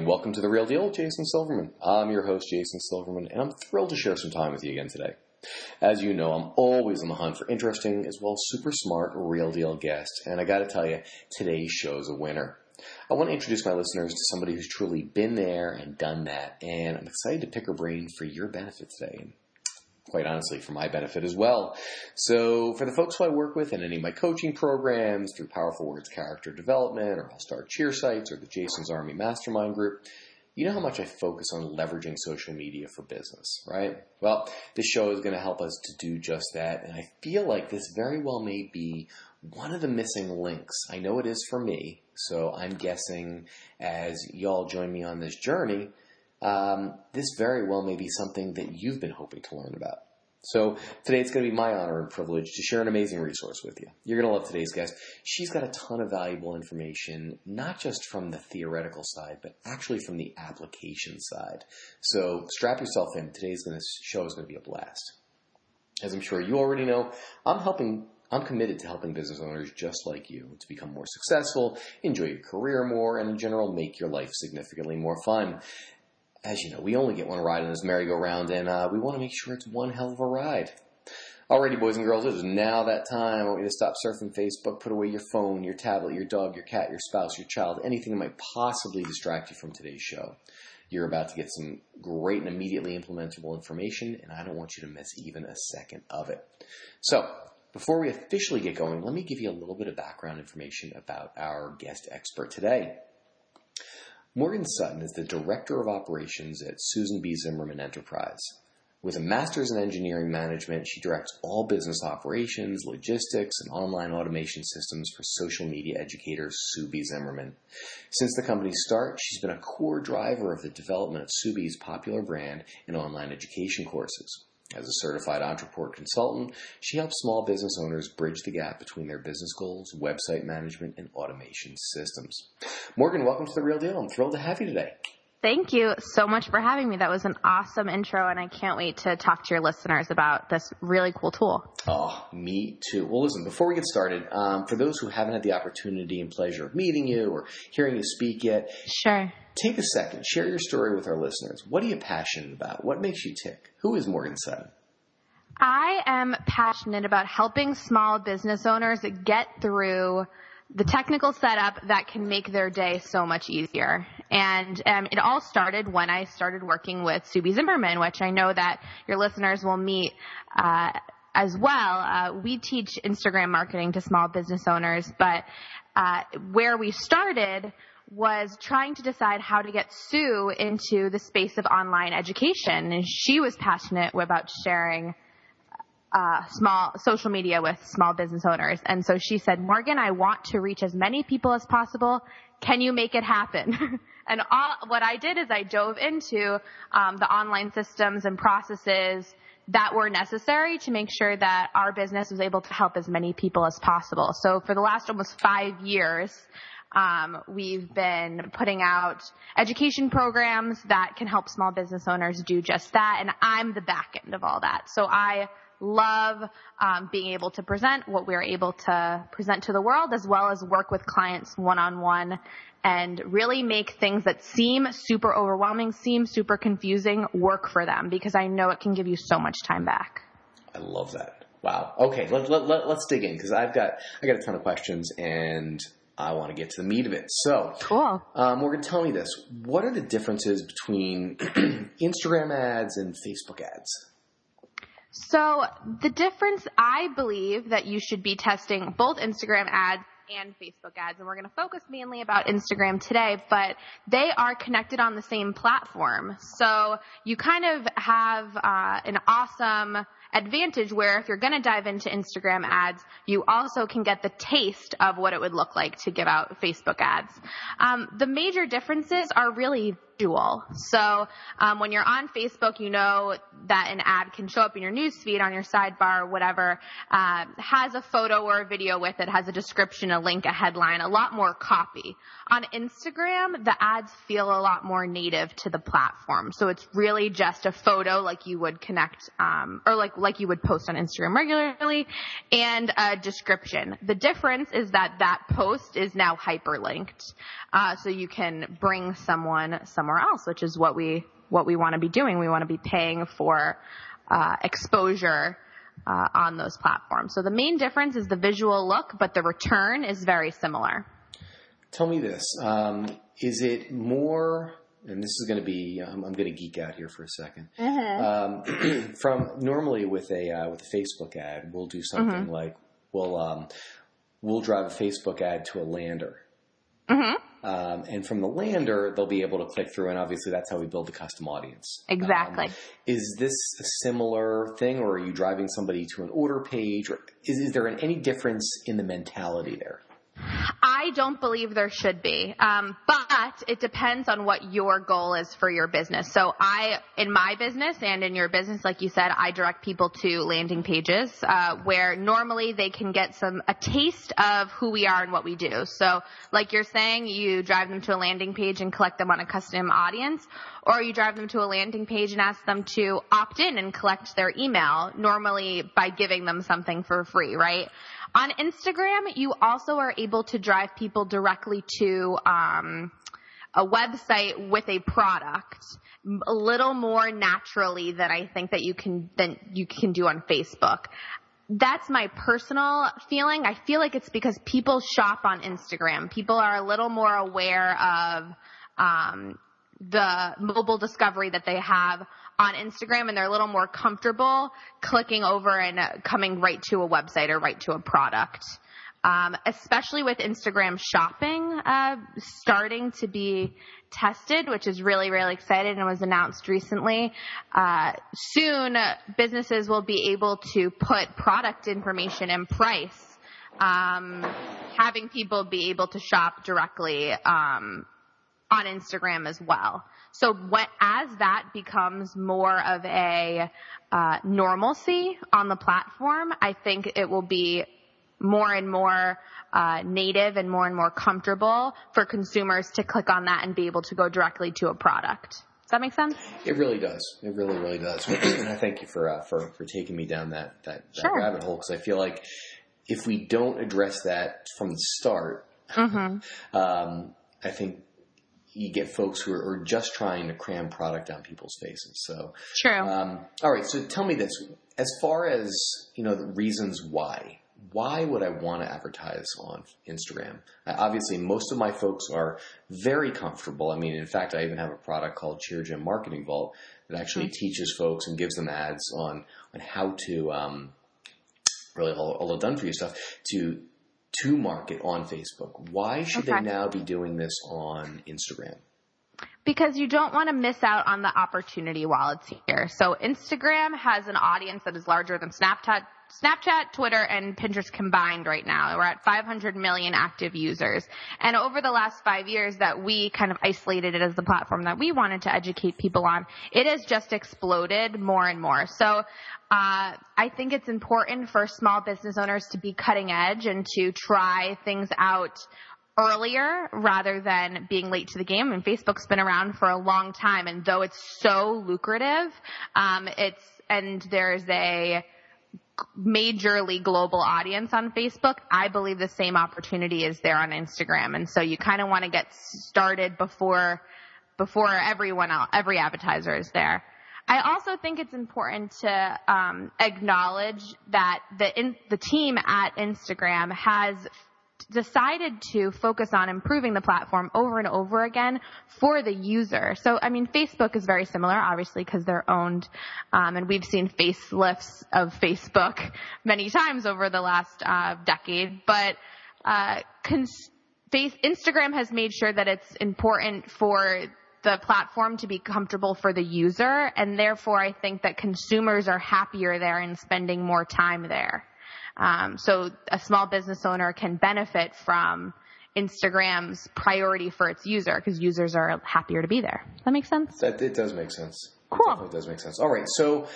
And welcome to The Real Deal with Jason Silverman. I'm your host, Jason Silverman, and I'm thrilled to share some time with you again today. As you know, I'm always on the hunt for interesting as well as super smart real deal guests, and I gotta tell you, today's show is a winner. I want to introduce my listeners to somebody who's truly been there and done that, and I'm excited to pick her brain for your benefit today quite honestly, for my benefit as well. So, for the folks who I work with in any of my coaching programs, through Powerful Words Character Development, or All Star Cheer Sites, or the Jason's Army Mastermind Group, you know how much I focus on leveraging social media for business, right? Well, this show is going to help us to do just that, and I feel like this very well may be one of the missing links. I know it is for me, so I'm guessing as y'all join me on this journey, um, this very well may be something that you've been hoping to learn about. So today it's going to be my honor and privilege to share an amazing resource with you. You're going to love today's guest. She's got a ton of valuable information, not just from the theoretical side, but actually from the application side. So strap yourself in. Today's going to, show is going to be a blast. As I'm sure you already know, I'm helping I'm committed to helping business owners just like you to become more successful, enjoy your career more, and in general make your life significantly more fun as you know, we only get one ride on this merry-go-round, and uh, we want to make sure it's one hell of a ride. Alrighty, boys and girls, it is now that time. I want you to stop surfing Facebook, put away your phone, your tablet, your dog, your cat, your spouse, your child, anything that might possibly distract you from today's show. You're about to get some great and immediately implementable information, and I don't want you to miss even a second of it. So, before we officially get going, let me give you a little bit of background information about our guest expert today. Morgan Sutton is the Director of Operations at Susan B. Zimmerman Enterprise. With a master's in engineering management, she directs all business operations, logistics, and online automation systems for social media educator Sue B. Zimmerman. Since the company's start, she's been a core driver of the development of Sue B.'s popular brand and online education courses. As a certified Ontraport consultant, she helps small business owners bridge the gap between their business goals, website management, and automation systems. Morgan, welcome to The Real Deal. I'm thrilled to have you today. Thank you so much for having me. That was an awesome intro, and I can't wait to talk to your listeners about this really cool tool. Oh, me too. Well, listen, before we get started, um, for those who haven't had the opportunity and pleasure of meeting you or hearing you speak yet, sure. Take a second, share your story with our listeners. What are you passionate about? What makes you tick? Who is Morgan Sutton? I am passionate about helping small business owners get through the technical setup that can make their day so much easier. And um, it all started when I started working with Sue B. Zimmerman, which I know that your listeners will meet uh, as well. Uh, we teach Instagram marketing to small business owners, but uh, where we started was trying to decide how to get Sue into the space of online education, and she was passionate about sharing uh, small social media with small business owners. And so she said, Morgan, I want to reach as many people as possible. Can you make it happen? and all, what I did is I dove into um, the online systems and processes that were necessary to make sure that our business was able to help as many people as possible. So for the last almost five years, um, we've been putting out education programs that can help small business owners do just that, and I'm the back end of all that. So I love um, being able to present what we're able to present to the world as well as work with clients one-on-one and really make things that seem super overwhelming, seem super confusing work for them because I know it can give you so much time back. I love that. Wow. Okay, let, let, let, let's dig in because I've got I got a ton of questions and I want to get to the meat of it. So, cool. Um, Morgan, tell me this: What are the differences between Instagram ads and Facebook ads? So the difference, I believe that you should be testing both Instagram ads and Facebook ads. And we're going to focus mainly about Instagram today, but they are connected on the same platform. So you kind of have uh, an awesome advantage where if you're going to dive into Instagram ads, you also can get the taste of what it would look like to give out Facebook ads. Um, the major differences are really So um, when you're on Facebook, you know that an ad can show up in your newsfeed on your sidebar or whatever, uh, has a photo or a video with it, has a description, a link, a headline, a lot more copy. On Instagram, the ads feel a lot more native to the platform. So it's really just a photo like you would connect, um, or like like you would post on Instagram regularly, and a description. The difference is that that post is now hyperlinked, uh, so you can bring someone somewhere else, which is what we what we want to be doing. We want to be paying for uh, exposure. Uh, on those platforms. So the main difference is the visual look, but the return is very similar. Tell me this: um, Is it more? And this is going to be. I'm, I'm, going to geek out here for a 2nd mm-hmm. um, from normally with a uh, with a Facebook ad, we'll do something mm-hmm. like we'll um, we'll drive a Facebook ad to a lander. Mm-hmm. Um, and from the lander, they'll be able to click through, and obviously that's how we build a custom audience. Exactly. Um, is this a similar thing, or are you driving somebody to an order page, or is, is there any difference in the mentality there? I don't believe there should be, um, but it depends on what your goal is for your business. So I, in my business and in your business, like you said, I direct people to landing pages uh, where normally they can get some a taste of who we are and what we do. So, like you're saying, you drive them to a landing page and collect them on a custom audience, or you drive them to a landing page and ask them to opt in and collect their email, normally by giving them something for free, right? On Instagram, you also are able to drive people directly to um, a website with a product a little more naturally than I think that you can than you can do on Facebook. That's my personal feeling. I feel like it's because people shop on Instagram. People are a little more aware of um, the mobile discovery that they have on Instagram and they're a little more comfortable clicking over and uh, coming right to a website or right to a product. Um, especially with Instagram shopping uh, starting to be tested, which is really, really excited and was announced recently. Uh, soon, businesses will be able to put product information and price, um, having people be able to shop directly um, on Instagram as well. So what, as that becomes more of a uh, normalcy on the platform, I think it will be more and more uh, native and more and more comfortable for consumers to click on that and be able to go directly to a product. Does that make sense? It really does. It really, really does. and I thank you for uh, for for taking me down that that, that sure. rabbit hole because I feel like if we don't address that from the start, mm-hmm. um, I think you get folks who are, just trying to cram product on people's faces. So true. Um, all right. So tell me this: as far as you know, the reasons why. Why would I want to advertise on Instagram? Uh, obviously, most of my folks are very comfortable. I mean, in fact, I even have a product called Cheer Gym Marketing Vault that actually mm-hmm. teaches folks and gives them ads on on how to um, really all, all the done for you stuff to to market on Facebook. Why should okay. they now be doing this on Instagram? Because you don't want to miss out on the opportunity while it's here. So Instagram has an audience that is larger than Snapchat, Snapchat, Twitter, and Pinterest combined right now. We're at 500 million active users. And over the last five years that we kind of isolated it as the platform that we wanted to educate people on, it has just exploded more and more. So, uh, I think it's important for small business owners to be cutting edge and to try things out earlier rather than being late to the game. And Facebook's been around for a long time, and though it's so lucrative, um, it's and there's a majorly global audience on Facebook, I believe the same opportunity is there on Instagram. And so you kind of want to get started before, before everyone else, every advertiser is there. I also think it's important to um, acknowledge that the in, the team at Instagram has decided to focus on improving the platform over and over again for the user. So, I mean, Facebook is very similar, obviously, because they're owned, um, and we've seen facelifts of Facebook many times over the last uh, decade. But uh, cons- face- Instagram has made sure that it's important for the platform to be comfortable for the user, and therefore I think that consumers are happier there and spending more time there. Um, so a small business owner can benefit from Instagram's priority for its user because users are happier to be there. Does that make sense? That it does make sense. Cool. It does make sense. All right, so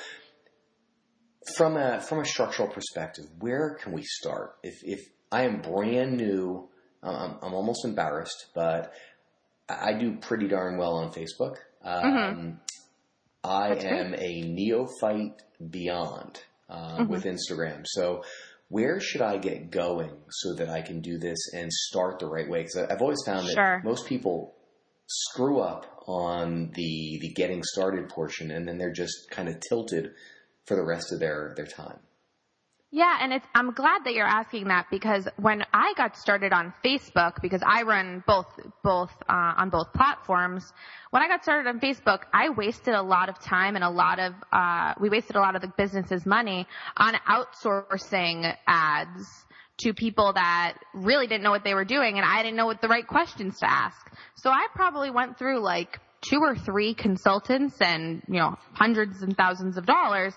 from a from a structural perspective, where can we start? If if I am brand new, um, I'm almost embarrassed, but I do pretty darn well on Facebook. Um, Mm-hmm. I That's great. am a neophyte beyond uh, Mm-hmm. with Instagram. So, where should I get going so that I can do this and start the right way? Because I've always found that Sure. most people screw up on the the getting started portion, and then they're just kind of tilted for the rest of their their time. Yeah, and it's, I'm glad that you're asking that because when I got started on Facebook, because I run both, both, uh, on both platforms, when I got started on Facebook, I wasted a lot of time and a lot of, uh, we wasted a lot of the business's money on outsourcing ads to people that really didn't know what they were doing and I didn't know what the right questions to ask. So I probably went through like two or three consultants and, you know, hundreds and thousands of dollars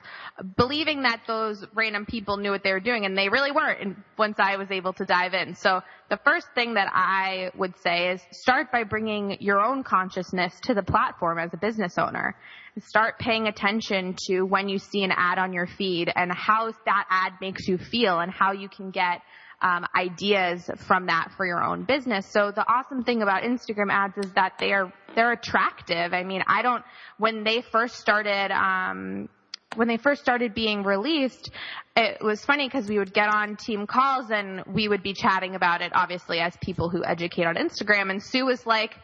believing that those random people knew what they were doing and they really weren't and once I was able to dive in. So the first thing that I would say is start by bringing your own consciousness to the platform as a business owner. Start paying attention to when you see an ad on your feed and how that ad makes you feel and how you can get um, ideas from that for your own business. So the awesome thing about Instagram ads is that they are they're attractive. I mean, I don't when they first started. Um, when they first started being released, it was funny because we would get on team calls and we would be chatting about it, obviously, as people who educate on Instagram. And Sue was like,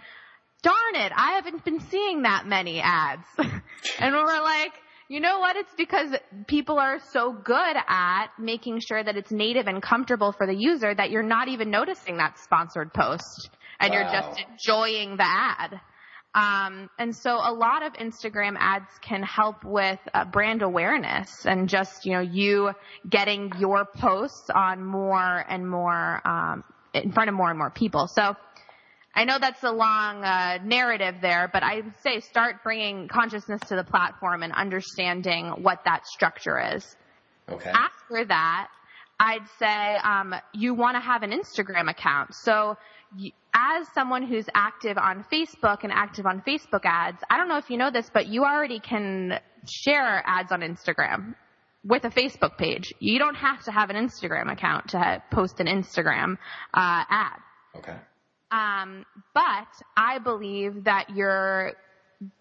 darn it, I haven't been seeing that many ads. and we're like, you know what? It's because people are so good at making sure that it's native and comfortable for the user that you're not even noticing that sponsored post and you're just enjoying the ad. Um, and so a lot of Instagram ads can help with uh, brand awareness and just, you know, you getting your posts on more and more, um, in front of more and more people. So I know that's a long uh, narrative there, but I would say start bringing consciousness to the platform and understanding what that structure is. Okay. After that, I'd say um, you want to have an Instagram account. So, you, as someone who's active on Facebook and active on Facebook ads, I don't know if you know this, but you already can share ads on Instagram with a Facebook page. You don't have to have an Instagram account to post an Instagram uh, ad. Okay. Um, but I believe that you're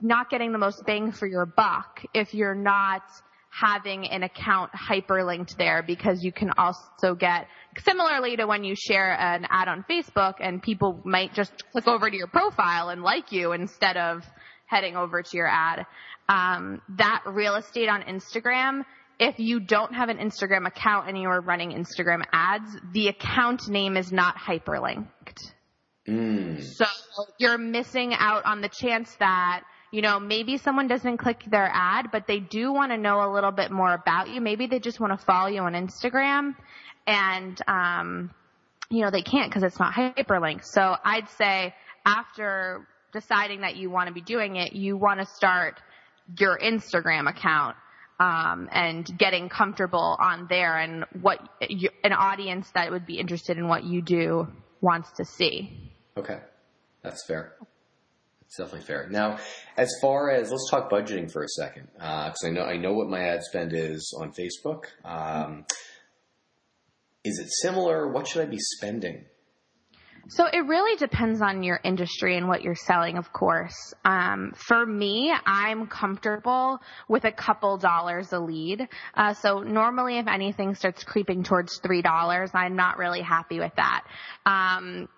not getting the most bang for your buck if you're not having an account hyperlinked there because you can also get similarly to when you share an ad on Facebook and people might just click over to your profile and like you instead of heading over to your ad. Um, that real estate on Instagram, if you don't have an Instagram account and you are running Instagram ads, the account name is not hyperlinked. Mm. So you're missing out on the chance that, you know, maybe someone doesn't click their ad, but they do want to know a little bit more about you. Maybe they just want to follow you on Instagram and, um, you know, they can't because it's not hyperlinked. So I'd say after deciding that you want to be doing it, you want to start your Instagram account. Um, and getting comfortable on there and what you, an audience that would be interested in what you do wants to see. Okay, that's fair. That's definitely fair. Now, as far as let's talk budgeting for a second, because I know I know what my ad spend is on Facebook. Um, is it similar? What should I be spending? So it really depends on your industry and what you're selling, of course. Um, for me, I'm comfortable with a couple dollars a lead. Uh, so normally, if anything starts creeping towards three dollars, I'm not really happy with that. Um,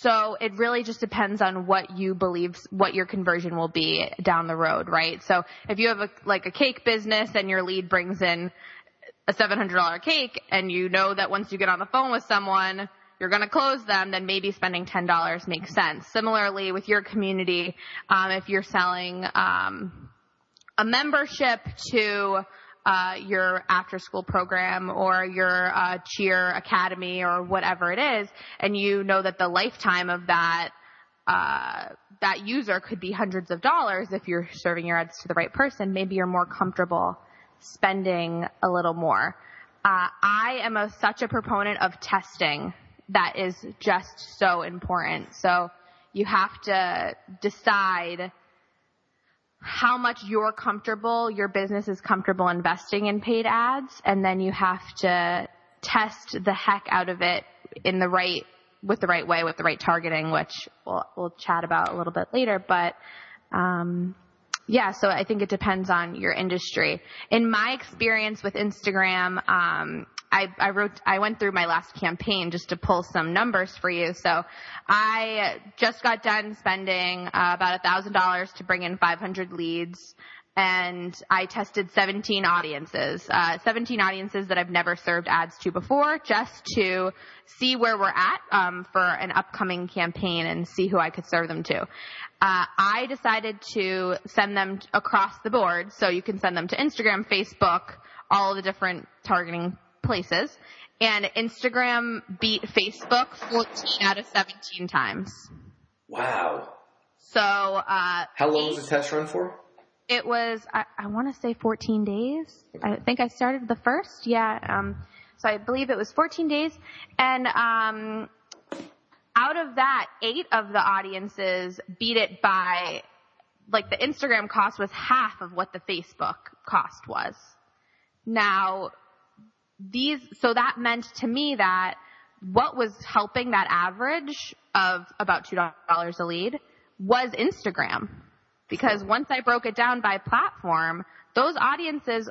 so it really just depends on what you believe, what your conversion will be down the road, right? So if you have a like a cake business and your lead brings in a $700 cake and you know that once you get on the phone with someone, you're going to close them, then maybe spending $10 makes sense. Similarly, with your community, um, if you're selling um, a membership to uh, your after school program or your uh, cheer academy or whatever it is, and you know that the lifetime of that uh, that user could be hundreds of dollars if you're serving your ads to the right person. Maybe you're more comfortable spending a little more. Uh, I am a, such a proponent of testing that is just so important. So you have to decide how much you're comfortable, your business is comfortable investing in paid ads, and then you have to test the heck out of it in the right, with the right way, with the right targeting, which we'll, we'll chat about a little bit later, but, um, yeah, so I think it depends on your industry. In my experience with Instagram, um, I, I wrote, I went through my last campaign just to pull some numbers for you. So I just got done spending uh, about a thousand dollars to bring in 500 leads and I tested 17 audiences, uh, 17 audiences that I've never served ads to before, just to see where we're at um, for an upcoming campaign and see who I could serve them to. Uh, I decided to send them across the board, so you can send them to Instagram, Facebook, all the different targeting places. And Instagram beat Facebook 14 out of 17 times. Wow. So, uh, How long was the test run for? it was, I, I want to say 14 days. I think I started the first. Yeah. Um, so I believe it was 14 days. And, um, out of that, eight of the audiences beat it by, like the Instagram cost was half of what the Facebook cost was. Now, these, so that meant to me that what was helping that average of about $2 a lead was Instagram. Because once I broke it down by platform, those audiences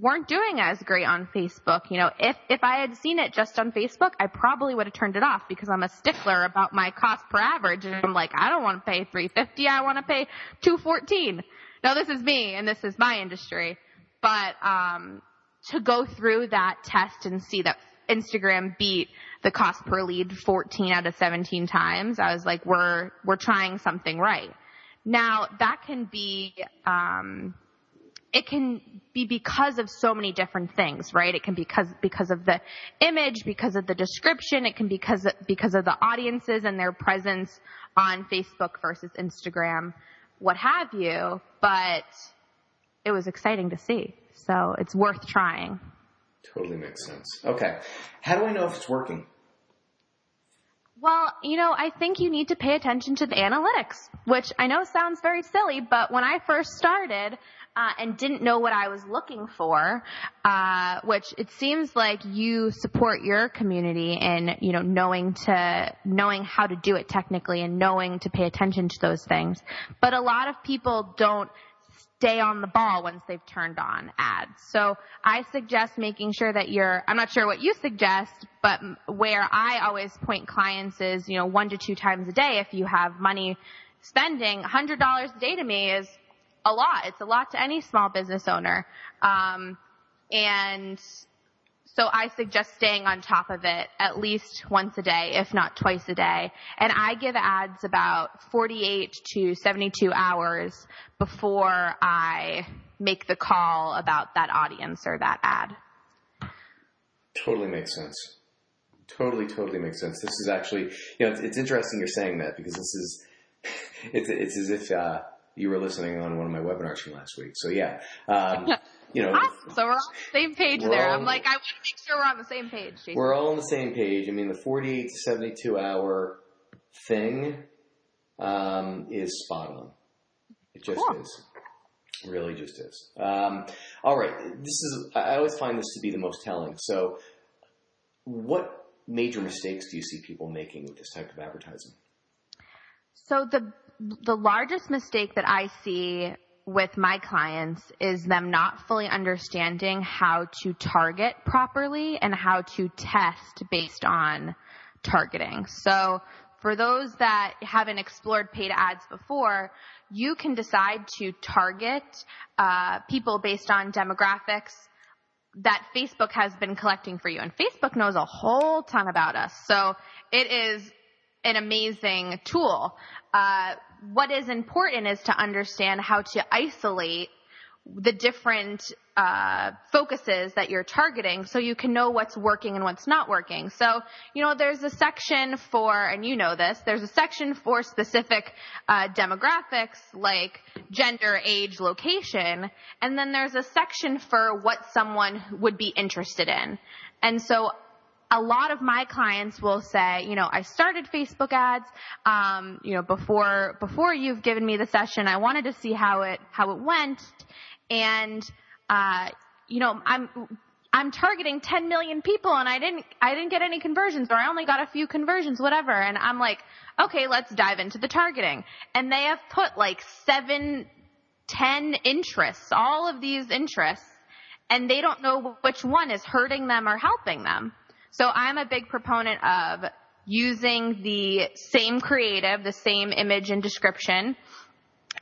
weren't doing as great on Facebook. You know, if, if I had seen it just on Facebook, I probably would have turned it off because I'm a stickler about my cost per average. And I'm like, I don't want to pay 350. I want to pay 214. Now this is me and this is my industry. But, um, to go through that test and see that Instagram beat the cost per lead 14 out of 17 times, I was like, we're, we're trying something right. Now that can be, um, it can be because of so many different things, right? It can be because, because of the image, because of the description, it can be because, because of the audiences and their presence on Facebook versus Instagram, what have you, but it was exciting to see. So it's worth trying. Totally makes sense. Okay. How do I know if it's working? Well, you know, I think you need to pay attention to the analytics, which I know sounds very silly, but when I first started, uh, and didn't know what I was looking for, uh, which it seems like you support your community in, you know, knowing to, knowing how to do it technically and knowing to pay attention to those things. But a lot of people don't stay on the ball once they've turned on ads. So I suggest making sure that you're, I'm not sure what you suggest, but where I always point clients is, you know, one to two times a day if you have money spending, $100 a day to me is a lot. It's a lot to any small business owner. Um, and so I suggest staying on top of it at least once a day, if not twice a day. And I give ads about 48 to 72 hours before I make the call about that audience or that ad. Totally makes sense. Totally, totally makes sense. This is actually, you know, it's, it's interesting you're saying that because this is, it's, it's as if, uh, you were listening on one of my webinars from last week. So yeah, um, you know. Awesome. So we're on the same page there. I'm like, I want to make sure we're on the same page. Jason. We're all on the same page. I mean, the 48 to 72 hour thing um, is spot on. It just cool. is. Really just is. Um, all right. This is, I always find this to be the most telling. So what major mistakes do you see people making with this type of advertising? So the the largest mistake that I see with my clients is them not fully understanding how to target properly and how to test based on targeting. So for those that haven't explored paid ads before, you can decide to target uh, people based on demographics that Facebook has been collecting for you. And Facebook knows a whole ton about us. So it is an amazing tool. Uh, what is important is to understand how to isolate the different uh, focuses that you're targeting so you can know what's working and what's not working. So, you know, there's a section for, and you know this, there's a section for specific uh, demographics like gender, age, location, and then there's a section for what someone would be interested in. And so a lot of my clients will say, you know, I started Facebook ads, um, you know, before before you've given me the session. I wanted to see how it how it went, and uh, you know, I'm I'm targeting 10 million people and I didn't I didn't get any conversions or I only got a few conversions, whatever. And I'm like, okay, let's dive into the targeting. And they have put like seven, ten interests, all of these interests, and they don't know which one is hurting them or helping them. So I'm a big proponent of using the same creative, the same image and description,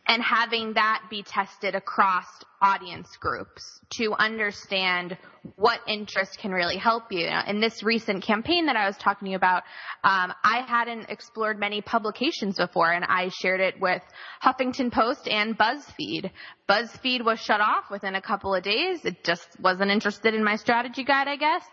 and having that be tested across audience groups to understand what interest can really help you. In this recent campaign that I was talking to you about, um, I hadn't explored many publications before, and I shared it with Huffington Post and BuzzFeed. BuzzFeed was shut off within a couple of days. It just wasn't interested in my strategy guide, I guess.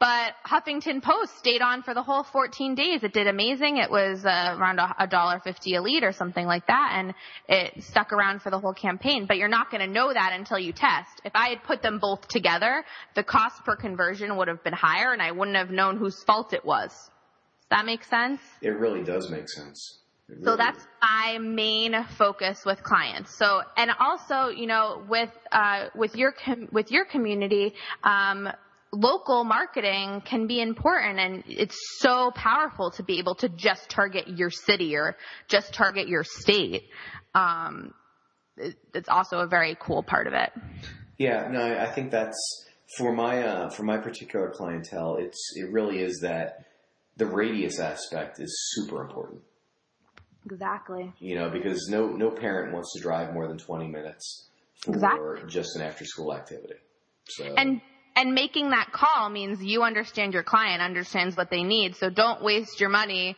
But Huffington Post stayed on for the whole 14 days. It did amazing. It was uh, around a dollar fifty a lead or something like that, and it stuck around for the whole campaign. But you're not going to know that until you test. If I had put them both together, the cost per conversion would have been higher, and I wouldn't have known whose fault it was. Does that make sense? It really does make sense. Really so that's my main focus with clients. So, and also, you know, with uh, with your com- with your community, um, local marketing can be important and it's so powerful to be able to just target your city or just target your state. Um, it, it's also a very cool part of it. Yeah, no, I think that's for my uh, for my particular clientele. It's it really is that the radius aspect is super important. Exactly. You know, because no no parent wants to drive more than twenty minutes for exactly. just an after school activity. So. And and making that call means you understand your client understands what they need. So don't waste your money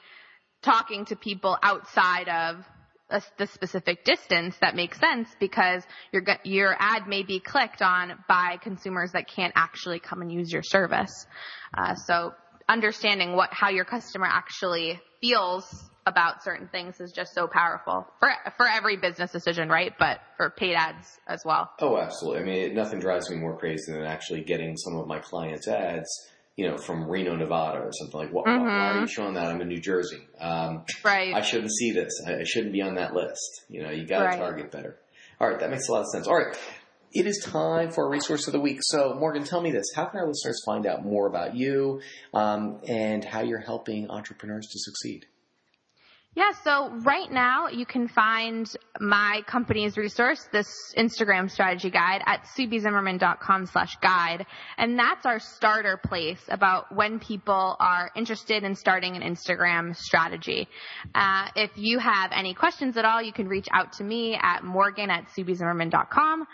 talking to people outside of a, the specific distance that makes sense because your your ad may be clicked on by consumers that can't actually come and use your service. Uh, so understanding what how your customer actually feels about certain things is just so powerful for for every business decision, right? But for paid ads as well. Oh, absolutely. I mean, nothing drives me more crazy than actually getting some of my clients' ads, you know, from Reno, Nevada, or something like. What, mm-hmm. Why are you mm-hmm. showing that? I'm in New Jersey. Um, right. I shouldn't see this. I, I, shouldn't be on that list. You know, you got to right. target better. All right, that makes a lot of sense. All right. It is time for a resource of the week. So, Morgan, tell me this. How can our listeners find out more about you um, and how you're helping entrepreneurs to succeed? Yeah, so right now you can find my company's resource, this Instagram strategy guide at suebzimmerman.com slash guide. And that's our starter place about when people are interested in starting an Instagram strategy. Uh, if you have any questions at all, you can reach out to me at morgan at suebzimmerman.com.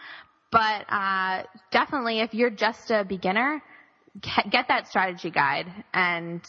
But, uh, definitely if you're just a beginner, get that strategy guide and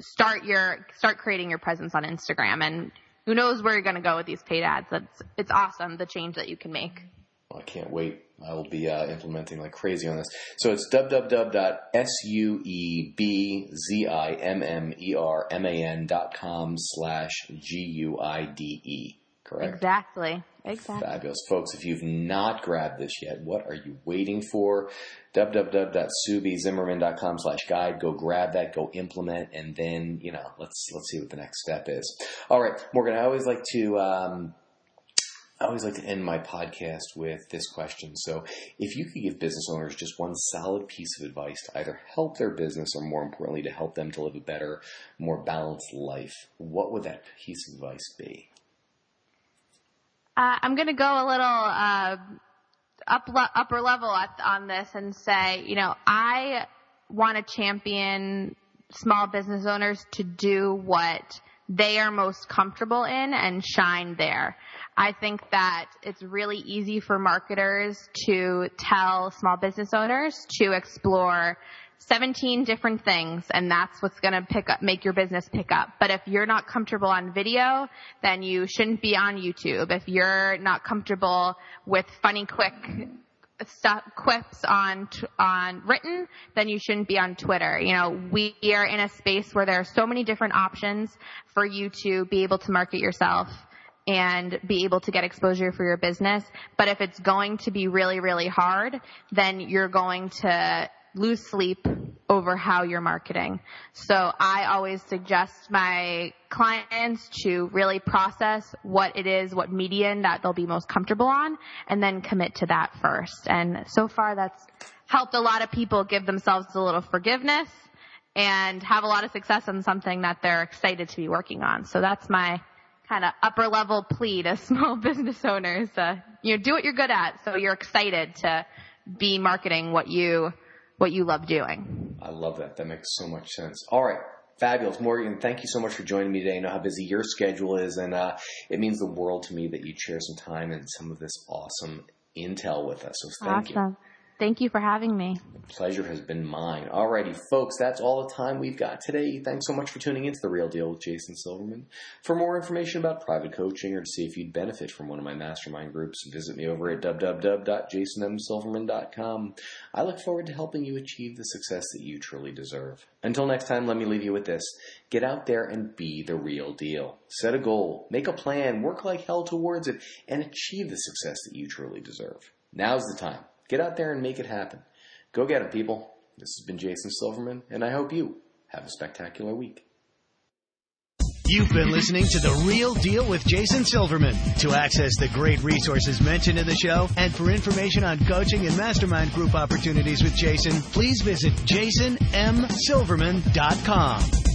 start your start creating your presence on Instagram and who knows where you're going to go with these paid ads. That's it's awesome the change that you can make. Well, I can't wait. I will be uh, implementing like crazy on this. So it's www.suebzimmerman.com slash G-U-I-D-E. Correct? Exactly. Exactly. Fabulous. Folks, if you've not grabbed this yet, what are you waiting for? www.suebzimmerman.com slash guide. Go grab that, go implement, and then, you know, let's, let's see what the next step is. All right, Morgan, I always like to, um, I always like to end my podcast with this question. So, if you could give business owners just one solid piece of advice to either help their business or more importantly to help them to live a better, more balanced life, what would that piece of advice be? Uh, I'm going to go a little uh, up le- upper level at, on this and say, you know, I want to champion small business owners to do what they are most comfortable in and shine there. I think that it's really easy for marketers to tell small business owners to explore 17 different things and that's what's going to pick up, make your business pick up. But if you're not comfortable on video, then you shouldn't be on YouTube. If you're not comfortable with funny quick stuff quips on on written, then you shouldn't be on Twitter. You know, we are in a space where there are so many different options for you to be able to market yourself and be able to get exposure for your business. But if it's going to be really, really hard, then you're going to lose sleep over how you're marketing. So I always suggest my clients to really process what it is, what median that they'll be most comfortable on, and then commit to that first. And so far that's helped a lot of people give themselves a little forgiveness and have a lot of success on something that they're excited to be working on. So that's my kind of upper level plea to small business owners. Uh, you know, do what you're good at so you're excited to be marketing what you what you love doing. I love that. That makes so much sense. All right. Fabulous. Morgan, thank you so much for joining me today. I know how busy your schedule is, and uh, it means the world to me that you share some time and some of this awesome intel with us. So thank awesome. you. Thank you for having me. Pleasure has been mine. Alrighty, folks, that's all the time we've got today. Thanks so much for tuning into The Real Deal with Jason Silverman. For more information about private coaching or to see if you'd benefit from one of my mastermind groups, visit me over at www.jasonmsilverman.com. I look forward to helping you achieve the success that you truly deserve. Until next time, let me leave you with this. Get out there and be the real deal. Set a goal, make a plan, work like hell towards it, and achieve the success that you truly deserve. Now's the time. Get out there and make it happen. Go get them, people. This has been Jason Silverman, and I hope you have a spectacular week. You've been listening to The Real Deal with Jason Silverman. To access the great resources mentioned in the show and for information on coaching and mastermind group opportunities with Jason, please visit jasonmsilverman.com.